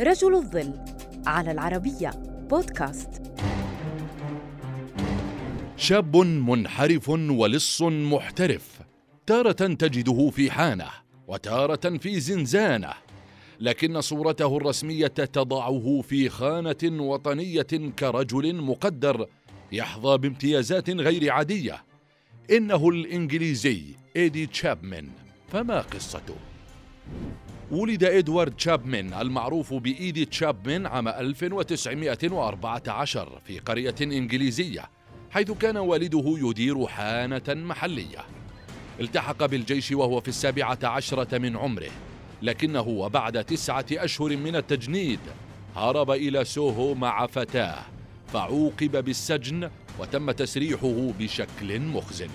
رجل الظل على العربية بودكاست شاب منحرف ولص محترف تارة تجده في حانة وتارة في زنزانة لكن صورته الرسمية تضعه في خانة وطنية كرجل مقدر يحظى بامتيازات غير عادية إنه الإنجليزي إيدي تشابمان فما قصته؟ ولد إدوارد تشابمان المعروف بإيدي تشابمان عام 1914 في قرية إنجليزية حيث كان والده يدير حانة محلية. التحق بالجيش وهو في السابعة عشرة من عمره لكنه وبعد تسعة أشهر من التجنيد هرب إلى سوهو مع فتاة فعوقب بالسجن وتم تسريحه بشكل مخزن.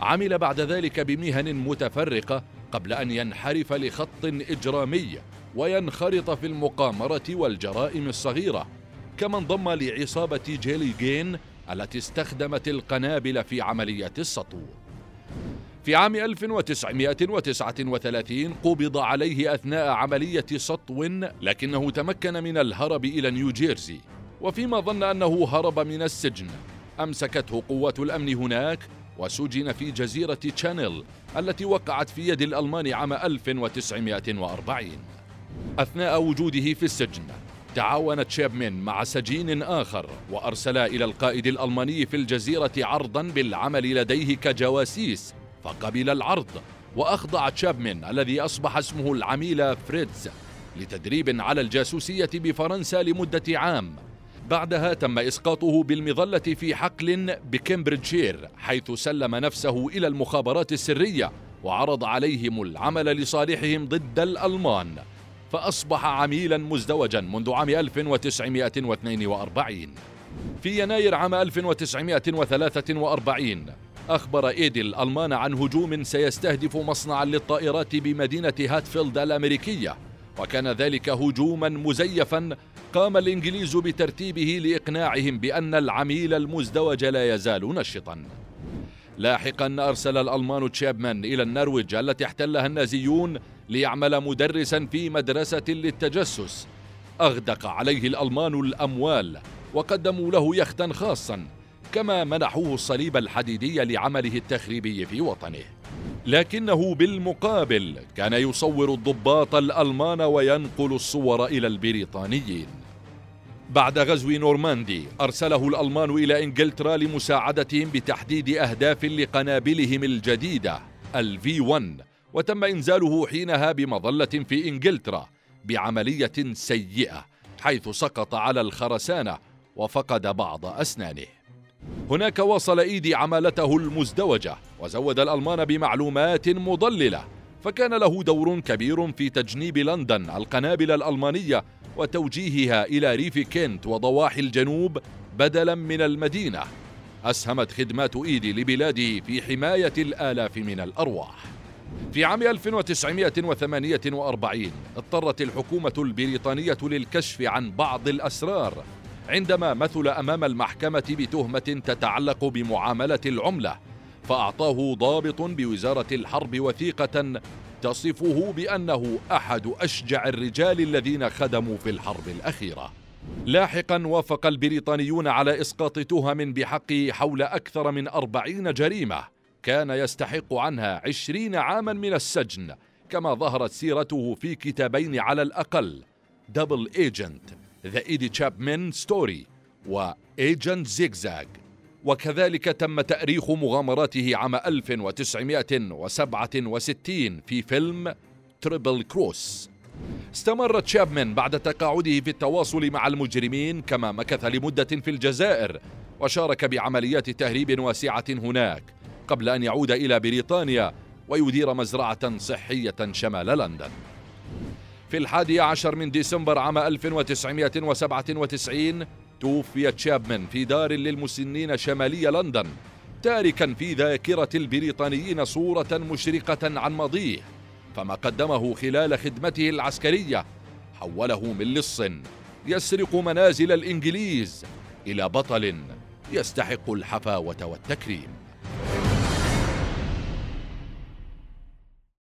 عمل بعد ذلك بمهن متفرقة قبل أن ينحرف لخط إجرامي وينخرط في المقامرة والجرائم الصغيرة كما انضم لعصابة جيلي جين التي استخدمت القنابل في عملية السطو. في عام 1939 قبض عليه أثناء عملية سطو لكنه تمكن من الهرب إلى نيوجيرسي. وفيما ظن أنه هرب من السجن أمسكته قوات الأمن هناك وسجن في جزيرة تشانيل التي وقعت في يد الألمان عام 1940 أثناء وجوده في السجن تعاون تشابمن مع سجين آخر وأرسلا إلى القائد الألماني في الجزيرة عرضا بالعمل لديه كجواسيس فقبل العرض وأخضع تشابمن الذي أصبح اسمه العميل فريدز لتدريب على الجاسوسية بفرنسا لمدة عام. بعدها تم إسقاطه بالمظلة في حقل بكمبريدجير حيث سلم نفسه إلى المخابرات السرية وعرض عليهم العمل لصالحهم ضد الألمان. فأصبح عميلا مزدوجا منذ عام 1942 في يناير عام 1943 أخبر إيدي الألمان عن هجوم سيستهدف مصنعا للطائرات بمدينة هاتفيلد الأمريكية وكان ذلك هجوما مزيفا قام الإنجليز بترتيبه لإقناعهم بأن العميل المزدوج لا يزال نشطا. لاحقا أرسل الألمان تشابمان إلى النرويج التي احتلها النازيون ليعمل مدرسا في مدرسة للتجسس. أغدق عليه الألمان الأموال وقدموا له يختا خاصا كما منحوه الصليب الحديدي لعمله التخريبي في وطنه. لكنه بالمقابل كان يصور الضباط الألمان وينقل الصور إلى البريطانيين. بعد غزو نورماندي أرسله الألمان إلى إنجلترا لمساعدتهم بتحديد أهداف لقنابلهم الجديدة الفي 1 وتم إنزاله حينها بمظلة في إنجلترا بعملية سيئة حيث سقط على الخرسانة وفقد بعض أسنانه. هناك واصل إيدي عمالته المزدوجة وزود الألمان بمعلومات مضللة فكان له دور كبير في تجنيب لندن القنابل الألمانية وتوجيهها إلى ريف كنت وضواحي الجنوب بدلا من المدينة أسهمت خدمات إيدي لبلاده في حماية الآلاف من الأرواح. في عام 1948 اضطرت الحكومة البريطانية للكشف عن بعض الأسرار عندما مثل أمام المحكمة بتهمة تتعلق بمعاملة العملة فأعطاه ضابط بوزارة الحرب وثيقة تصفه بأنه أحد أشجع الرجال الذين خدموا في الحرب الأخيرة. لاحقا وافق البريطانيون على إسقاط تهم بحقه حول أكثر من أربعين جريمة. كان يستحق عنها عشرين عاما من السجن كما ظهرت سيرته في كتابين على الأقل. Double Agent the Eddie Chapman Story و Agent Zigzag وكذلك تم تأريخ مغامراته عام 1967 في فيلم Triple Cross استمر تشابمان بعد تقاعده في التواصل مع المجرمين كما مكث لمدة في الجزائر وشارك بعمليات تهريب واسعة هناك قبل أن يعود إلى بريطانيا ويدير مزرعة صحية شمال لندن. في الحادي عشر من ديسمبر عام 1997 توفي تشابمان في دار للمسنين شمالي لندن تاركا في ذاكرة البريطانيين صورة مشرقة عن ماضيه فما قدمه خلال خدمته العسكرية حوله من لص يسرق منازل الإنجليز إلى بطل يستحق الحفاوة والتكريم.